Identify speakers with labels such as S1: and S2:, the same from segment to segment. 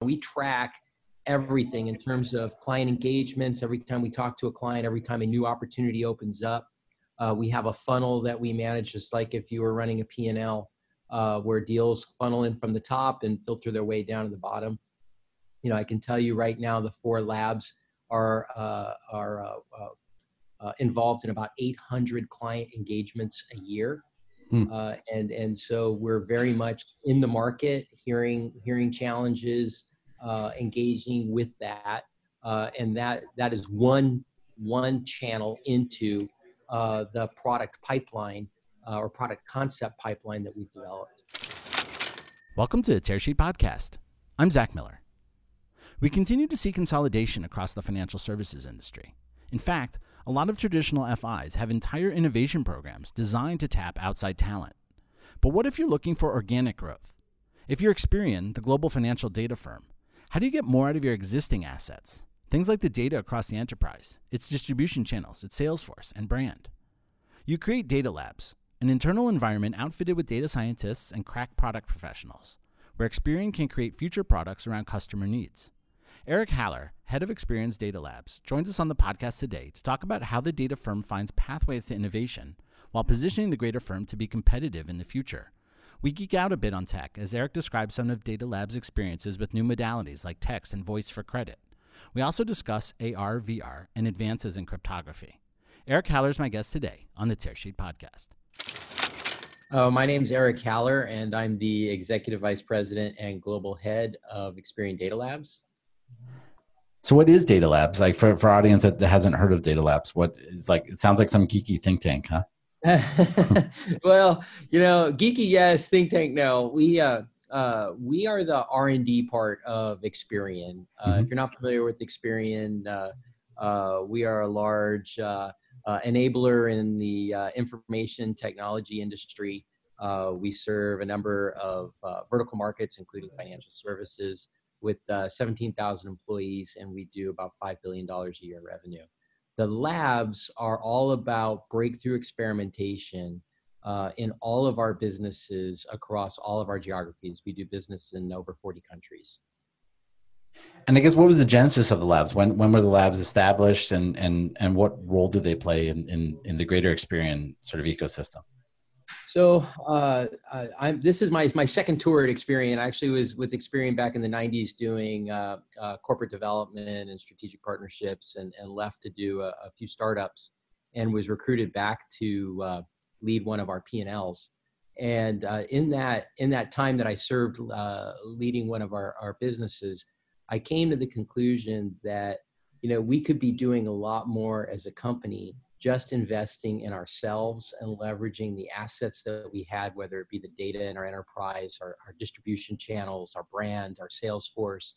S1: we track everything in terms of client engagements. Every time we talk to a client, every time a new opportunity opens up, uh, we have a funnel that we manage, just like if you were running a P&L, uh, where deals funnel in from the top and filter their way down to the bottom. You know, I can tell you right now, the four labs are uh, are uh, uh, uh, involved in about 800 client engagements a year. Hmm. and and so we're very much in the market, hearing hearing challenges, uh, engaging with that, uh, and that that is one one channel into uh, the product pipeline uh, or product concept pipeline that we've developed.
S2: Welcome to the Tearsheet Podcast. I'm Zach Miller. We continue to see consolidation across the financial services industry. In fact, a lot of traditional FIs have entire innovation programs designed to tap outside talent. But what if you're looking for organic growth? If you're Experian, the global financial data firm, how do you get more out of your existing assets? Things like the data across the enterprise, its distribution channels, its sales force, and brand. You create data labs, an internal environment outfitted with data scientists and crack product professionals, where Experian can create future products around customer needs. Eric Haller, head of Experian's Data Labs, joins us on the podcast today to talk about how the data firm finds pathways to innovation while positioning the greater firm to be competitive in the future. We geek out a bit on tech as Eric describes some of Data Lab's experiences with new modalities like text and voice for credit. We also discuss AR, VR, and advances in cryptography. Eric Haller is my guest today on the Tearsheet podcast.
S1: Uh, my name is Eric Haller, and I'm the Executive Vice President and Global Head of Experian Data Labs.
S2: So, what is Data Labs? Like for for audience that hasn't heard of Data Labs, what is like? It sounds like some geeky think tank, huh?
S1: well, you know, geeky yes, think tank no. We uh, uh, we are the R and D part of Experian. Uh, mm-hmm. If you're not familiar with Experian, uh, uh, we are a large uh, uh, enabler in the uh, information technology industry. Uh, we serve a number of uh, vertical markets, including financial services, with uh, 17,000 employees, and we do about $5 billion a year revenue. The labs are all about breakthrough experimentation uh, in all of our businesses across all of our geographies. We do business in over 40 countries.
S2: And I guess what was the genesis of the labs? When when were the labs established, and and and what role did they play in in, in the greater Experian sort of ecosystem?
S1: So uh, I'm, this is my, my second tour at Experian. I actually was with Experian back in the 90s doing uh, uh, corporate development and strategic partnerships and, and left to do a, a few startups and was recruited back to uh, lead one of our P&Ls. And uh, in, that, in that time that I served uh, leading one of our, our businesses, I came to the conclusion that you know we could be doing a lot more as a company just investing in ourselves and leveraging the assets that we had, whether it be the data in our enterprise, our, our distribution channels, our brand, our sales force,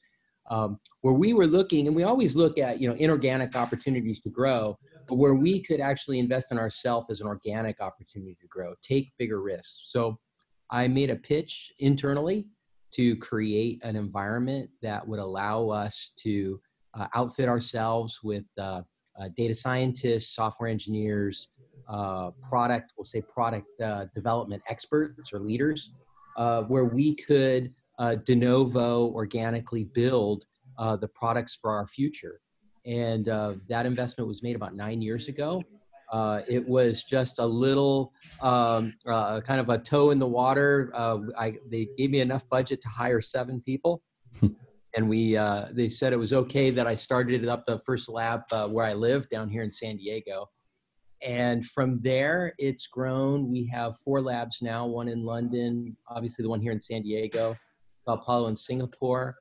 S1: um, where we were looking, and we always look at you know inorganic opportunities to grow, but where we could actually invest in ourselves as an organic opportunity to grow, take bigger risks. So I made a pitch internally to create an environment that would allow us to uh, outfit ourselves with uh, uh, data scientists, software engineers, uh, product, we'll say product uh, development experts or leaders, uh, where we could uh, de novo organically build uh, the products for our future. And that investment was made about nine years ago. it was just a little um, kind of a toe in the water. I, they gave me enough budget to hire seven people. and we uh, they said it was okay that I started it up the first lab uh, where I live down here in San Diego. And from there, it's grown. We have four labs now, one in London, obviously the one here in San Diego, Sao Paulo, and Singapore.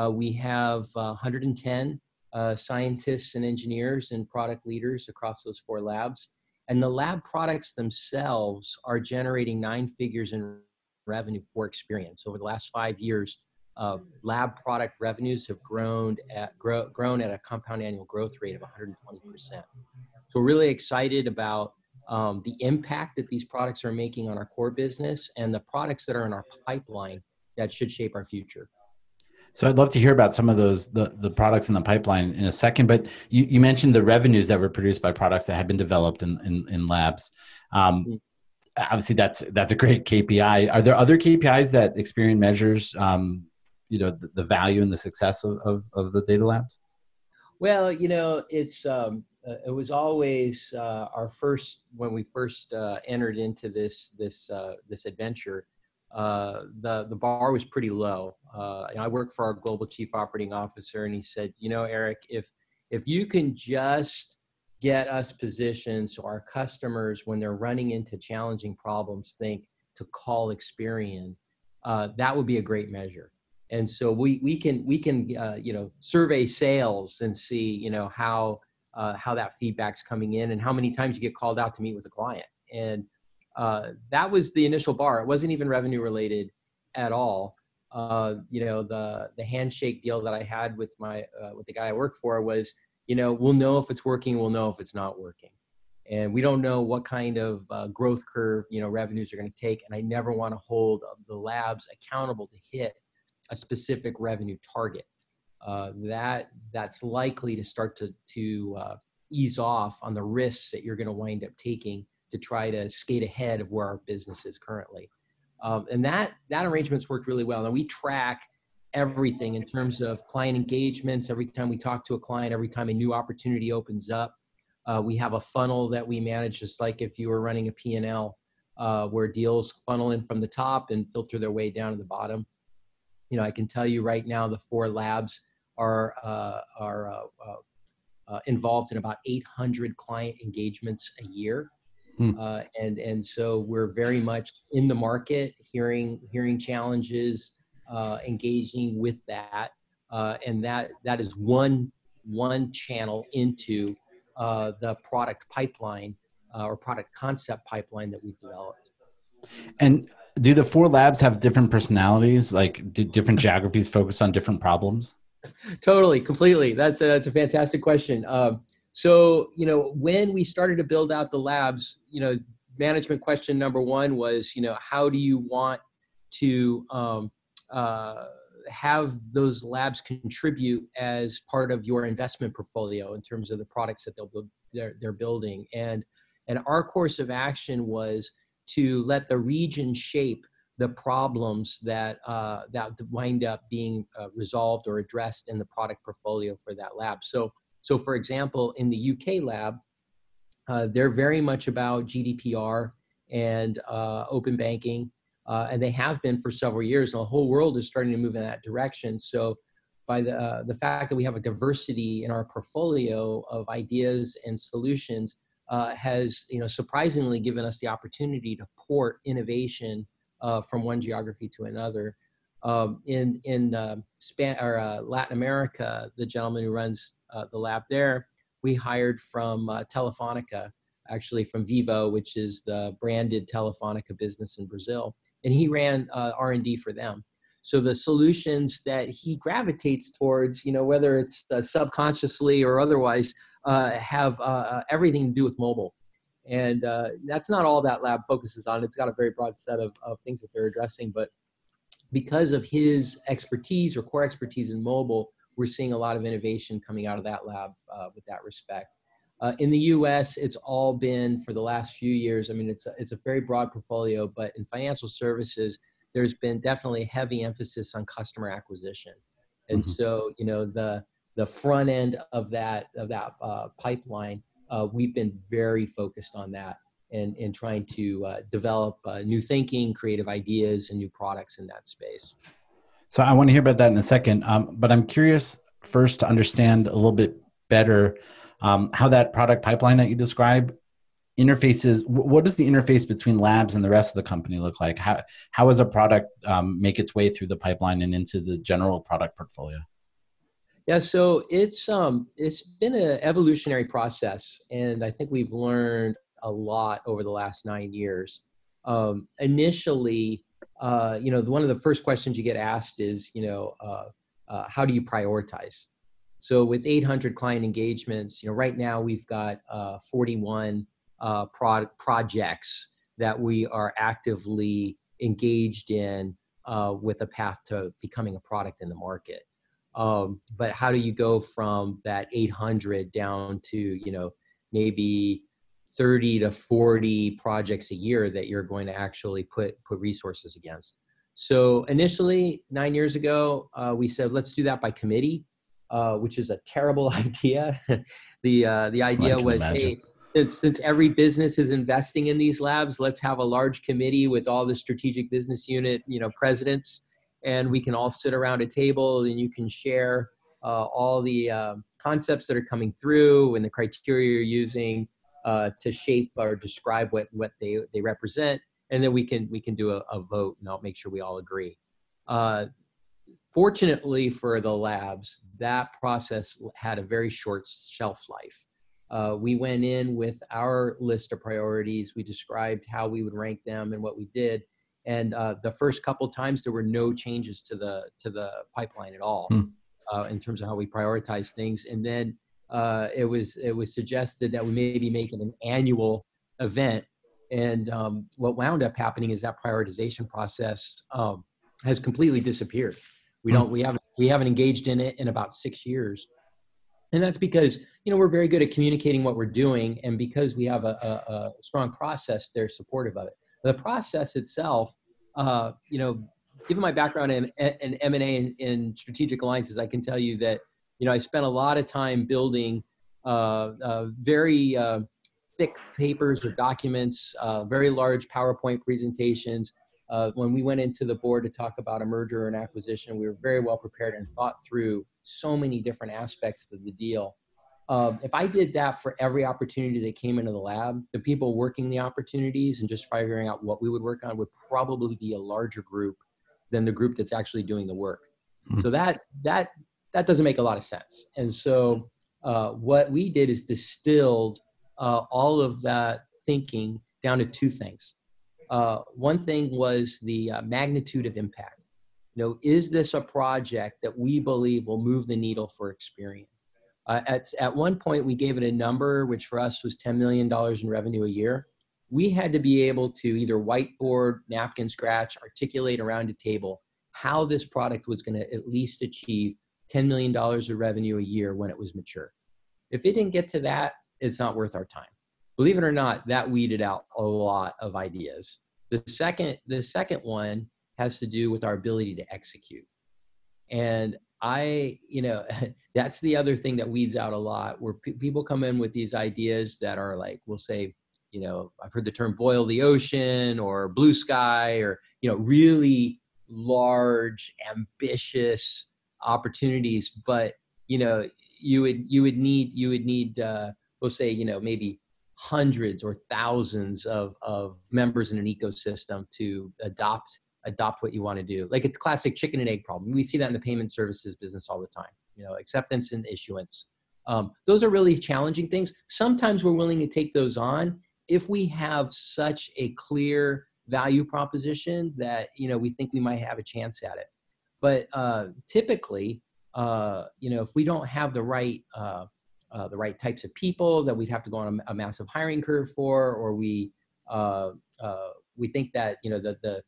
S1: Uh, we have 110 uh, uh, scientists and engineers and product leaders across those four labs. And the lab products themselves are generating nine figures in revenue for Experian. Over the last five years, uh, lab product revenues have grown at grow, grown at a compound annual growth rate of 120%. So we're really excited about um, the impact that these products are making on our core business and the products that are in our pipeline that should shape our future.
S2: So I'd love to hear about some of those the, the products in the pipeline in a second. But you, you mentioned the revenues that were produced by products that have been developed in in, in labs. Um, mm-hmm. obviously, that's that's a great KPI. Are there other KPIs that Experian measures um, you know the, the value and the success of, of, of the data labs?
S1: Well, you know, it's um, uh, it was always uh, our first when we first uh, entered into this this uh, this adventure. Uh, the the bar was pretty low. Uh, I work for our global chief operating officer, and he said, you know, Eric, if if you can just get us positioned so our customers, when they're running into challenging problems, think to call Experian, that would be a great measure and so we we can we can uh, you know survey sales and see you know how uh, how that feedback's coming in and how many times you get called out to meet with a client. And uh, that was the initial bar. It wasn't even revenue related at all. Uh, you know the the handshake deal that i had with my uh, with the guy i work for was you know we'll know if it's working we'll know if it's not working. And we don't know what kind of uh, growth curve you know revenues are going to take and i never want to hold the labs accountable to hit a specific revenue target. Uh, that that's likely to start to to uh, ease off on the risks that you're going to wind up taking to try to skate ahead of where our business is currently. Um, and that that arrangement's worked really well. And we track everything in terms of client engagements. Every time we talk to a client, every time a new opportunity opens up, uh, we have a funnel that we manage, just like if you were running a P&L, uh, where deals funnel in from the top and filter their way down to the bottom you know, I can tell you right now the four labs are uh, are uh, uh, uh involved in about 800 client engagements a year. Hmm. Uh, and and so we're very much in the market, hearing hearing challenges, uh, engaging with that, and that that is one one channel into the product pipeline or product concept pipeline that we've developed.
S2: And do the four labs have different personalities? Like, do different geographies focus on different problems?
S1: Totally, completely. That's a, that's a fantastic question. Um, so, you know, when we started to build out the labs, you know, management question number one was, you know, how do you want to um, uh, have those labs contribute as part of your investment portfolio in terms of the products that they'll they're, they're building? And and our course of action was to let the region shape the problems that uh, that wind up being uh, resolved or addressed in the product portfolio for that lab. So, so for example, in the UK lab, uh, they're very much about GDPR and uh, open banking, uh, and they have been for several years. And the whole world is starting to move in that direction. So, by the uh, the fact that we have a diversity in our portfolio of ideas and solutions, uh, has you know surprisingly given us the opportunity to port innovation uh, from one geography to another. Um, in in uh, Span or uh, Latin America, the gentleman who runs uh, the lab there, we hired from uh, Telefonica, actually from Vivo, which is the branded Telefonica business in Brazil, and he ran R and D for them. So the solutions that he gravitates towards, you know, whether it's subconsciously or otherwise, have uh, uh, everything to do with mobile. And uh, that's not all that lab focuses on. It's got a very broad set of, of things that they're addressing. But because of his expertise or core expertise in mobile, we're seeing a lot of innovation coming out of that lab uh, with that respect. Uh, in the U.S., it's all been for the last few years. I mean, it's a, it's a very broad portfolio, but in financial services, there's been definitely heavy emphasis on customer acquisition, and mm-hmm. so you know the the front end of that of that uh, pipeline, uh, we've been very focused on that and, and trying to uh, develop uh, new thinking, creative ideas, and new products in that space.
S2: So I want to hear about that in a second, um, but I'm curious first to understand a little bit better um, how that product pipeline that you describe interfaces what does the interface between labs and the rest of the company look like how how does a product um, make its way through the pipeline and into the general product portfolio
S1: yeah, so it's um it's been an evolutionary process, and I think we've learned a lot over the last nine years. Um, initially, uh, you know, one of the first questions you get asked is, you know, uh, uh, how do you prioritize? So with 800 client engagements, you know, right now we've got uh, 41 uh, pro- projects that we are actively engaged in uh, with a path to becoming a product in the market. Um, but how do you go from that 800 down to, you know, maybe 30 to 40 projects a year that you're going to actually put put resources against? So initially, nine years ago, uh, we said let's do that by committee, uh, which is a terrible idea. the uh, the idea was, imagine. hey, since, since every business is investing in these labs, let's have a large committee with all the strategic business unit, you know, presidents, and we can all sit around a table and you can share uh, all the uh, concepts that are coming through and the criteria you're using uh, to shape or describe what what they they represent, and then we can we can do a, a vote and I'll make sure we all agree. Uh, fortunately for the labs, that process had a very short shelf life. Uh, we went in with our list of priorities. We described how we would rank them and what we did. And uh, the first couple times, there were no changes to the to the pipeline at all hmm. uh, in terms of how we prioritize things. And then uh, it was it was suggested that we maybe make it an annual event. And um, what wound up happening is that prioritization process um, has completely disappeared. We hmm. don't we haven't we haven't engaged in it in about six years and that's because you know we're very good at communicating what we're doing and because we have a, a, a strong process they're supportive of it the process itself uh, you know given my background in, in m&a and in strategic alliances i can tell you that you know i spent a lot of time building uh, uh, very uh, thick papers or documents uh, very large powerpoint presentations uh, when we went into the board to talk about a merger or an acquisition, we were very well prepared and thought through so many different aspects of the deal. Uh, if I did that for every opportunity that came into the lab, the people working the opportunities and just figuring out what we would work on would probably be a larger group than the group that's actually doing the work. Mm-hmm. So that that that doesn't make a lot of sense. And so uh, what we did is distilled uh, all of that thinking down to two things. Uh, one thing was the uh, magnitude of impact. You know, is this a project that we believe will move the needle for Experian? Uh, at, at one point, we gave it a number, which for us was $10 million in revenue a year. We had to be able to either whiteboard, napkin scratch, articulate around a table how this product was going to at least achieve $10 million of revenue a year when it was mature. If it didn't get to that, it's not worth our time. Believe it or not, that weeded out a lot of ideas. The second, the second one has to do with our ability to execute. And I, you know, that's the other thing that weeds out a lot where p- people come in with these ideas that are like, we'll say, you know, I've heard the term boil the ocean or blue sky or, you know, really large, ambitious opportunities. But, you know, you would, you would need, you would need, uh, we'll say, you know, maybe hundreds or thousands of, of members in an ecosystem to adopt adopt what you want to do. Like a classic chicken and egg problem. We see that in the payment services business all the time you know acceptance and issuance. Um, those are really challenging things. Sometimes we're willing to take those on if we have such a clear value proposition that you know we think we might have a chance at it. But uh, typically uh, you know if we don't have the right uh, uh, the right types of people that we'd have to go on a, a massive hiring curve for, or we uh, uh, we think that you know the the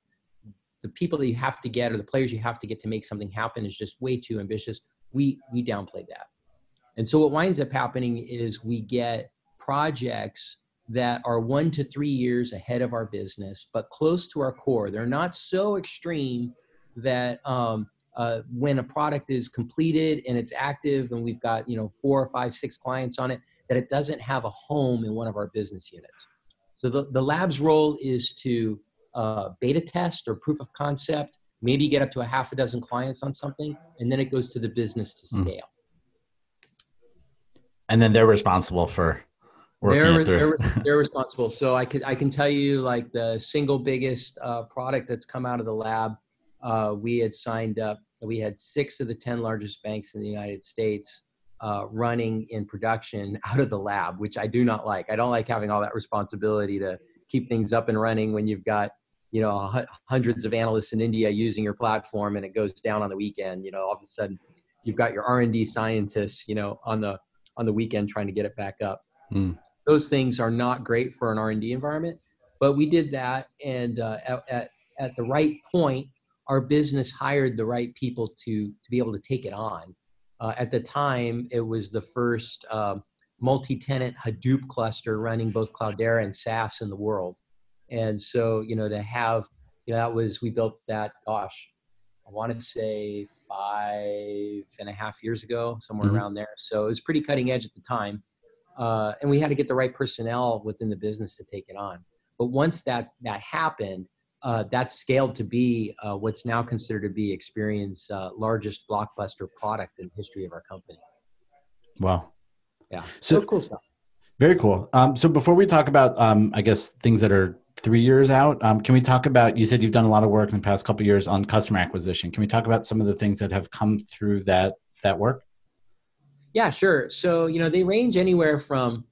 S1: the people that you have to get or the players you have to get to make something happen is just way too ambitious. We we downplay that, and so what winds up happening is we get projects that are one to three years ahead of our business, but close to our core. They're not so extreme that um, uh, when a product is completed and it's active and we've got you know four or five six clients on it that it doesn't have a home in one of our business units so the, the lab's role is to uh, beta test or proof of concept maybe get up to a half a dozen clients on something and then it goes to the business to hmm. scale mm.
S2: and then they're responsible for
S1: they're, they're, they're, responsible so i can i can tell you like the single biggest uh, product that's come out of the lab uh, we had signed up we had six of the 10 largest banks in the United States uh, running in production out of the lab, which I do not like. I don't like having all that responsibility to keep things up and running when you've got you know hundreds of analysts in India using your platform and it goes down on the weekend. You know, all of a sudden you've got your R&D scientists, you know, on the on the weekend trying to get it back up. Mm. Those things are not great for an R&D environment, but we did that, and uh, at, at at the right point, our business hired the right people to to be able to take it on. Uh, at the time, it was the first uh, multi-tenant Hadoop cluster running both Cloudera and SAS in the world. And so, you know, to have you know, that was we built that. Gosh, I want to say five and a half years ago, somewhere mm-hmm. around there. So it was pretty cutting edge at the time, uh, and we had to get the right personnel within the business to take it on. But once that that happened, uh, that scaled to be uh, what's now considered to be Experian's uh, largest blockbuster product in the history of our company.
S2: Wow.
S1: Yeah. So, so cool stuff.
S2: Very cool. Um, so before we talk about, um, I guess things that are three years out, um, can we talk about? You said you've done a lot of work in the past couple years on customer acquisition. Can we talk about some of the things that have come through that that work?
S1: Yeah, sure. So you know they range anywhere from,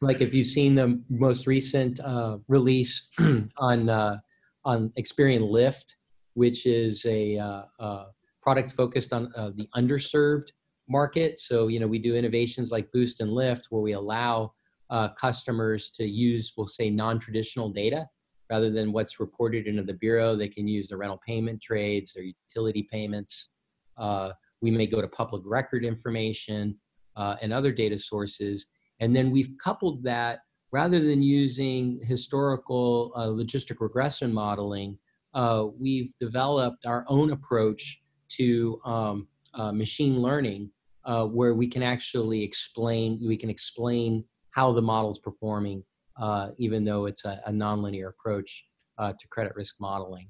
S1: like if you've seen the most recent uh, release on uh, on Experian Lift, which is a, uh, uh, product focused on uh, the underserved market. So, you know, we do innovations like Boost and Lift where we allow uh, customers to use, we'll say, non-traditional data rather than what's reported into the bureau. They can use the rental payment trades, their utility payments. Uh, we may go to public record information uh, and other data sources. And then we've coupled that rather than using historical uh, logistic regression modeling, uh, we've developed our own approach to um, uh, machine learning uh, where we can actually explain, we can explain how the model is performing, uh, even though it's a, a nonlinear approach uh, to credit risk modeling.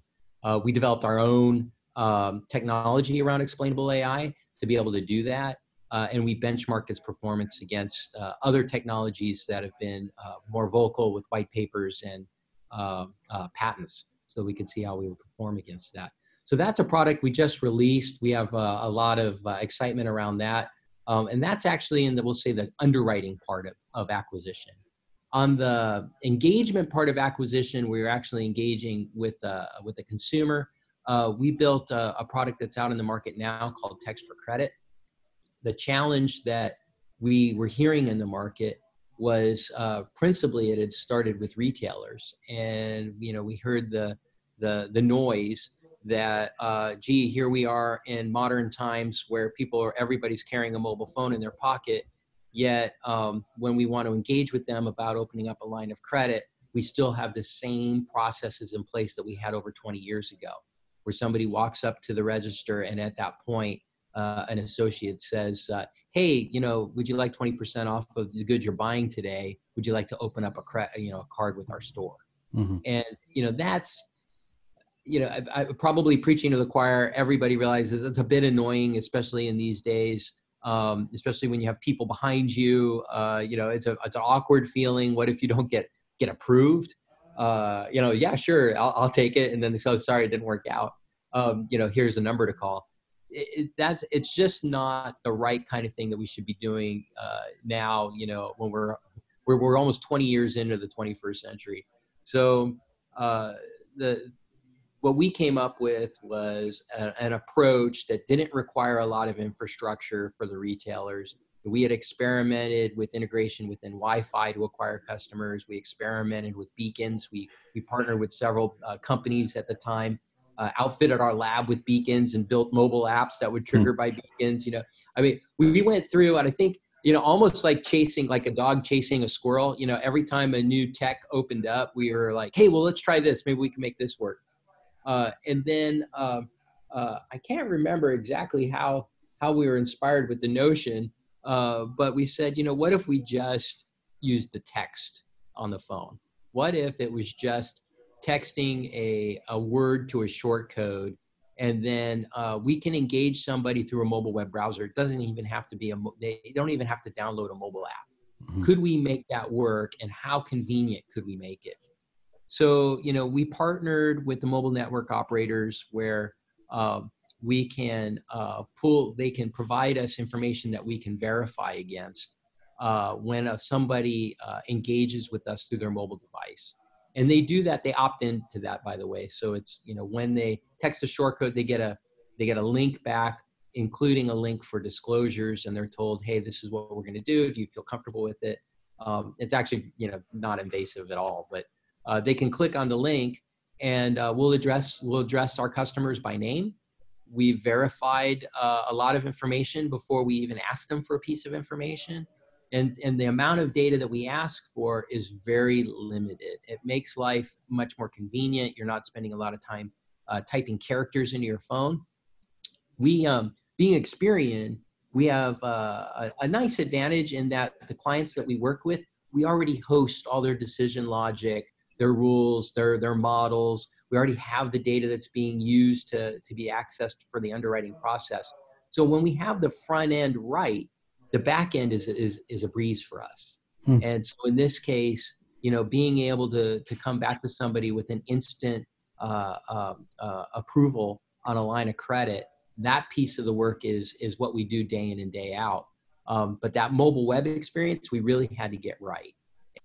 S1: we developed our own um, technology around explainable AI to be able to do that uh, and we benchmarked its performance against uh, other technologies that have been uh, more vocal with white papers and um, uh, patents so we could see how we would perform against that. So that's a product we just released. We have uh, a lot of uh, excitement around that um, and that's actually in the we'll say the underwriting part of, of acquisition. On the engagement part of acquisition we're actually engaging with with the consumer. We built a, a product that's out in the market now called text for credit. The challenge that we were hearing in the market was uh, principally it had started with retailers, and you know we heard the the the noise that uh, gee here we are in modern times where people are everybody's carrying a mobile phone in their pocket yet um, when we want to engage with them about opening up a line of credit we still have the same processes in place that we had over 20 years ago where somebody walks up to the register and at that point uh, an associate says, uh, "Hey, you know, would you like 20% off of the goods you're buying today? Would you like to open up a cre- you know a card with our store?" Mm-hmm. And you know that's you know I, I, probably preaching to the choir. Everybody realizes it's a bit annoying, especially in these days. Um, especially when you have people behind you, uh, you know, it's a it's an awkward feeling. What if you don't get get approved? Uh, you know, yeah, sure, I'll, I'll take it. And then so sorry, it didn't work out. Um, you know, here's a number to call it, that's it's just not the right kind of thing that we should be doing uh, now. You know, when we're we're we're almost 20 years into the 21st century. So uh, the what we came up with was a, an approach that didn't require a lot of infrastructure for the retailers. We had experimented with integration within Wi-Fi to acquire customers. We experimented with beacons. We we partnered with several uh, companies at the time uh, outfitted our lab with beacons and built mobile apps that would trigger by beacons. You know, I mean, we, we went through, and I think you know, almost like chasing, like a dog chasing a squirrel. You know, every time a new tech opened up, we were like, "Hey, well, let's try this. Maybe we can make this work." Uh, and then uh, uh, I can't remember exactly how how we were inspired with the notion, uh, but we said, you know, what if we just used the text on the phone? What if it was just texting a, a word to a short code and then uh, we can engage somebody through a mobile web browser it doesn't even have to be a they don't even have to download a mobile app mm-hmm. could we make that work and how convenient could we make it so you know we partnered with the mobile network operators where uh, we can uh, pull they can provide us information that we can verify against uh, when uh, somebody engages with us through their mobile device. And they do that they opt into that by the way. So it's you know when they text a short code they get a they get a link back including a link for disclosures and they're told hey this is what we're going to do. Do you feel comfortable with it? Um, it's actually you know not invasive at all but uh, they can click on the link and uh, we'll address we'll address our customers by name. We've verified uh, a lot of information before we even ask them for a piece of information. And and the amount of data that we ask for is very limited. It makes life much more convenient. You're not spending a lot of time uh, typing characters into your phone. We um, being Experian we have uh, a, a nice advantage in that the clients that we work with we already host all their decision logic their rules their their models we already have the data that's being used to, to be accessed for the underwriting process so when we have the front end right the back end is is is a breeze for us. Hmm. And so in this case, you know, being able to to come back to somebody with an instant uh, uh, uh, approval on a line of credit, that piece of the work is is what we do day in and day out. Um, but that mobile web experience, we really had to get right.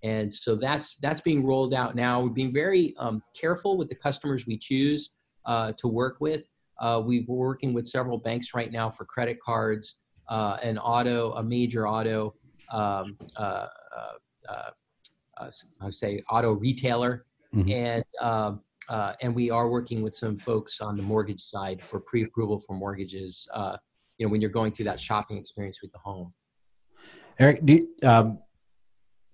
S1: And so that's that's being rolled out now. We're being very um, careful with the customers we choose uh, to work with. Uh, we're working with several banks right now for credit cards uh, an auto, a major auto, um, uh, uh, uh, uh I say auto retailer, mm-hmm. and um, uh, and we are working with some folks on the mortgage side for pre-approval for mortgages. you know, when you're going through that shopping experience with the home.
S2: Eric, you, um,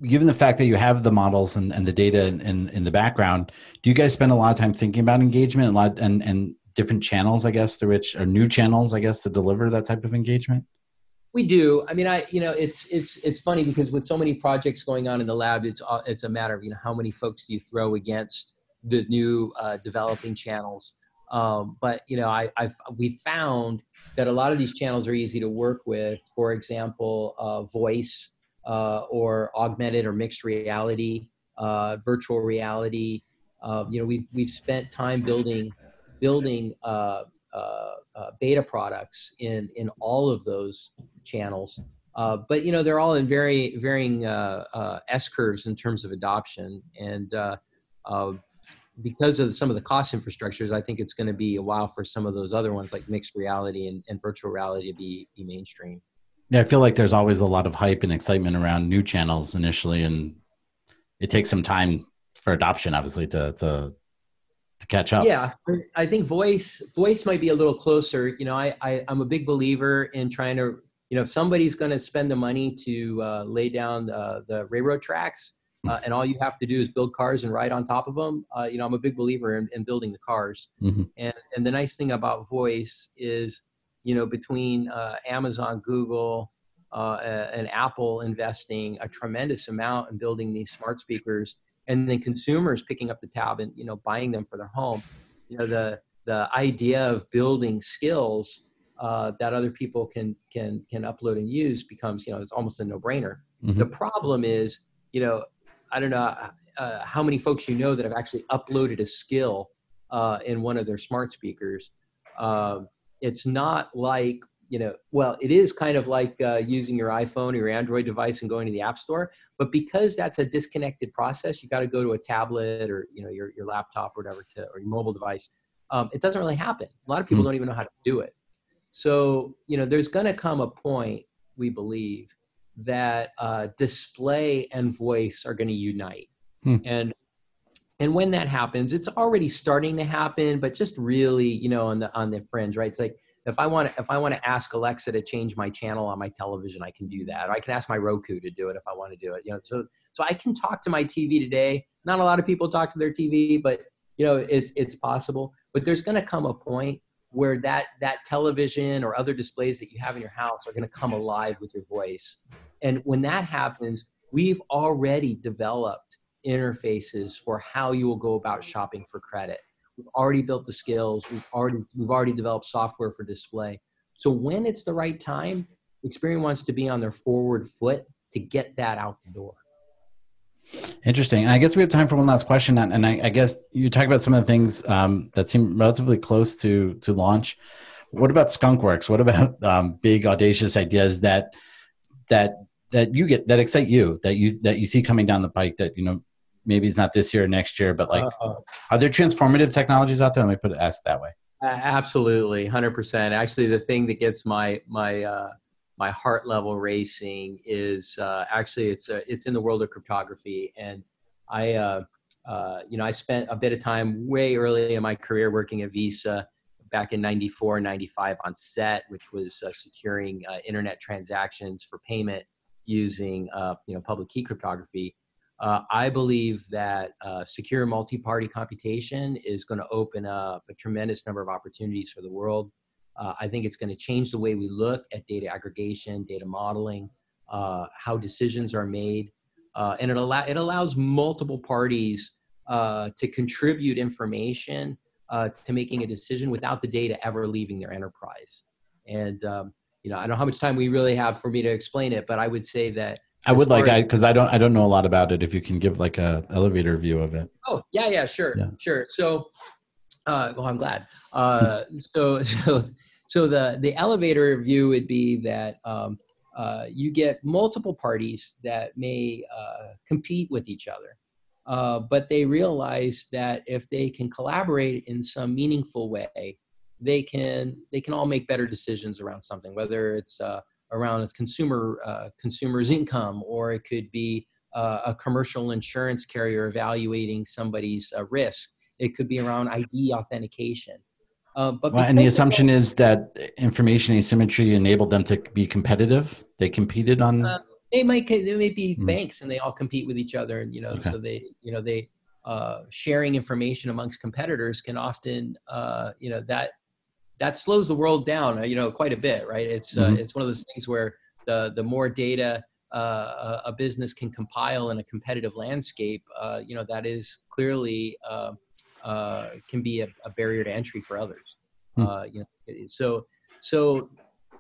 S2: given the fact that you have the models and, and the data in, in, the background, do you guys spend a lot of time thinking about engagement and, lot, and, and different channels, I guess, through which, or new channels, I guess, to deliver that type of engagement?
S1: We do. I mean, I you know, it's it's it's funny because with so many projects going on in the lab, it's uh, it's a matter of you know how many folks do you throw against the new uh, developing channels. Um, but you know, I, I've we found that a lot of these channels are easy to work with. For example, uh, voice or augmented or mixed reality, uh, virtual reality. Uh, you know, we've we've spent time building building uh, uh, uh, beta products in in all of those channels. Uh, but you know they're all in very varying S curves in terms of adoption, and because of some of the cost infrastructures, I think it's going to be a while for some of those other ones like mixed reality and, and virtual reality to be, be mainstream.
S2: Yeah, I feel like there's always a lot of hype and excitement around new channels initially, and it takes some time for adoption, obviously, to to to catch up.
S1: Yeah, I think voice voice might be a little closer. You know, I, I am a big believer in trying to you know if somebody's going to spend the money to uh, lay down uh, the railroad tracks. Uh, and all you have to do is build cars and ride on top of them. Uh, you know, I'm a big believer in, in building the cars. Mm-hmm. And and the nice thing about voice is, you know, between uh, Amazon, Google, uh, and Apple investing a tremendous amount in building these smart speakers, and then consumers picking up the tab and you know buying them for their home. You know the the idea of building skills uh, that other people can can can upload and use becomes you know it's almost a no-brainer. Mm-hmm. the problem is you know i don't know uh, uh, how many folks you know that have actually uploaded a skill uh, in one of their smart speakers. Um, it's not like you know, well, it is kind of like uh, using your iPhone or your Android device and going to the App Store. But because that's a disconnected process, you got to go to a tablet or you know your your laptop or whatever to or your mobile device. Um, it doesn't really happen. A lot of people mm. don't even know how to do it. So you know, there's going to come a point we believe that uh, display and voice are going to unite, hmm. and and when that happens, it's already starting to happen, but just really, you know, on the on the fringe, right? It's like if I want to, if I want to ask Alexa to change my channel on my television, I can do that. Or I can ask my Roku to do it if I want to do it. You know, so so I can talk to my TV today. Not a lot of people talk to their TV, but you know, it's it's possible. But there's going to come a point where that that television or other displays that you have in your house are going to come alive with your voice. And when that happens, we've already developed interfaces for how you will go about shopping for credit We've already built the skills. We've already we've already developed software for display. So when it's the right time, Experian wants to be on their forward foot to get that out the door.
S2: Interesting. I guess we have time for one last question, and I, I guess you talk about some of the things um, that seem relatively close to to launch. What about Skunkworks? What about um, big audacious ideas that that that you get that excite you that you that you see coming down the pike that you know maybe it's not this year or next year, but like, uh, are there transformative technologies out there? Let me put it ask that way.
S1: Absolutely, hundred percent. Actually, the thing that gets my my uh, my heart level racing is uh, actually it's uh, it's in the world of cryptography, and I uh, uh, you know I spent a bit of time way early in my career working at Visa back in 94 95 on SET which was uh, securing uh, internet transactions for payment using uh, you know public key cryptography. Uh, I believe that uh, secure multi-party computation is going to open up a tremendous number of opportunities for the world. Uh, I think it's going to change the way we look at data aggregation, data modeling, uh, how decisions are made, uh, and it, allow, it allows multiple parties uh, to contribute information to making a decision without the data ever leaving their enterprise. And um, you know, I don't know how much time we really have for me to explain it, but I would say that
S2: I would like I because I don't I don't know a lot about it. If you can give like a elevator view of it.
S1: Oh yeah, yeah, sure, yeah. sure. So, uh, well, I'm glad. Uh, so so so the the elevator view would be that um, uh, you get multiple parties that may uh, compete with each other, uh, but they realize that if they can collaborate in some meaningful way, they can they can all make better decisions around something, whether it's uh, around a consumer uh, consumer's income or it could be a commercial insurance carrier evaluating somebody's risk. It could be around ID authentication.
S2: Uh, but well, and the assumption is that information asymmetry enabled them to be competitive. They competed on. Uh,
S1: they might they may be mm. banks and they all compete with each other, and you know, okay. so they you know they uh, sharing information amongst competitors can often uh, you know that that slows the world down uh, you know quite a bit, right? It's uh, mm-hmm. it's one of those things where the the more data uh, a business can compile in a competitive landscape, uh, you know, that is clearly uh, uh, can be a, a, barrier to entry for others. Hmm. Uh, you know, so so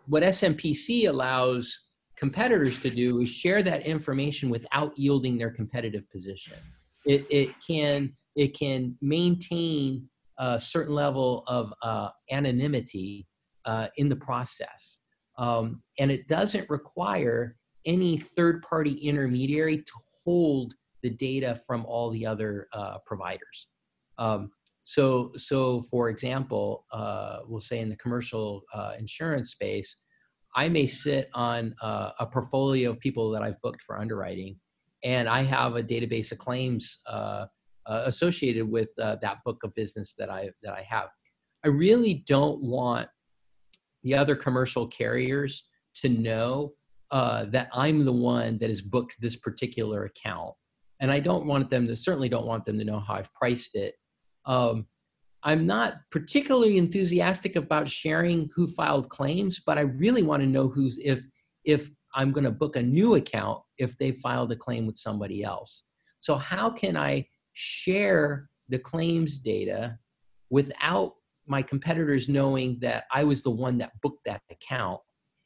S1: what SMPC allows competitors to do is share that information without yielding their competitive position. It, it can it can maintain a certain level of uh, anonymity uh, in the process, um, and it doesn't require any third party intermediary to hold the data from all the other uh, providers. Um, so, so for example, uh, we'll say in the commercial uh, insurance space, I may sit on uh, a portfolio of people that I've booked for underwriting, and I have a database of claims uh, uh, associated with uh, that book of business that I that I have. I really don't want the other commercial carriers to know that I'm the one that has booked this particular account, and I don't want them to certainly don't want them to know how I've priced it um, I'm not particularly enthusiastic about sharing who filed claims, but I really want to know who's if if I'm going to book a new account if they filed a claim with somebody else. So how can I share the claims data without my competitors knowing that I was the one that booked that account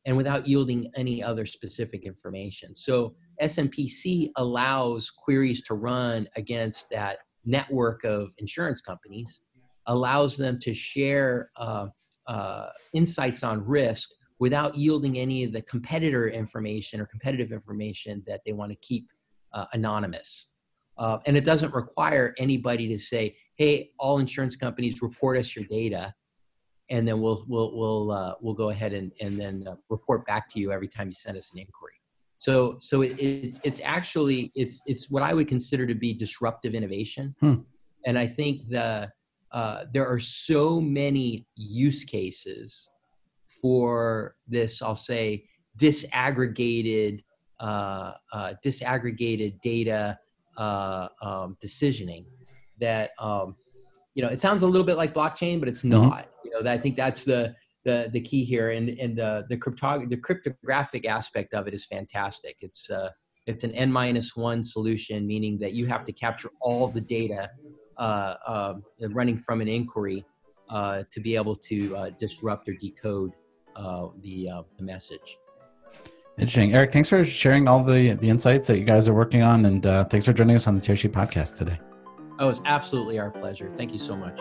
S1: and without yielding any other specific information. So SMPC allows queries to run against that network of insurance companies allows them to share uh, uh, insights on risk without yielding any of the competitor information or competitive information that they want to keep uh, anonymous. Uh, and it doesn't require anybody to say, "Hey, all insurance companies report us your data," and then we'll we'll we'll uh, we'll go ahead and and then uh, report back to you every time you send us an inquiry. So so it, it's it's actually it's it's what I would consider to be disruptive innovation, hmm. and I think the uh, there are so many use cases for this. I'll say disaggregated uh, uh, disaggregated data uh, um, decisioning that um, you know it sounds a little bit like blockchain, but it's mm-hmm. not. Mm-hmm. You know, I think that's the the the key here, and and the the crypto the cryptographic aspect of it is fantastic. It's uh, it's an n minus one solution, meaning that you have to capture all the data uh, uh, running from an inquiry uh, to be able to uh, disrupt or decode uh, the uh, the message.
S2: Interesting, Eric. Thanks for sharing all the the insights that you guys are working on, and uh, thanks for joining us on the Tearsheet podcast today.
S1: Oh, it's absolutely our pleasure. Thank you so much.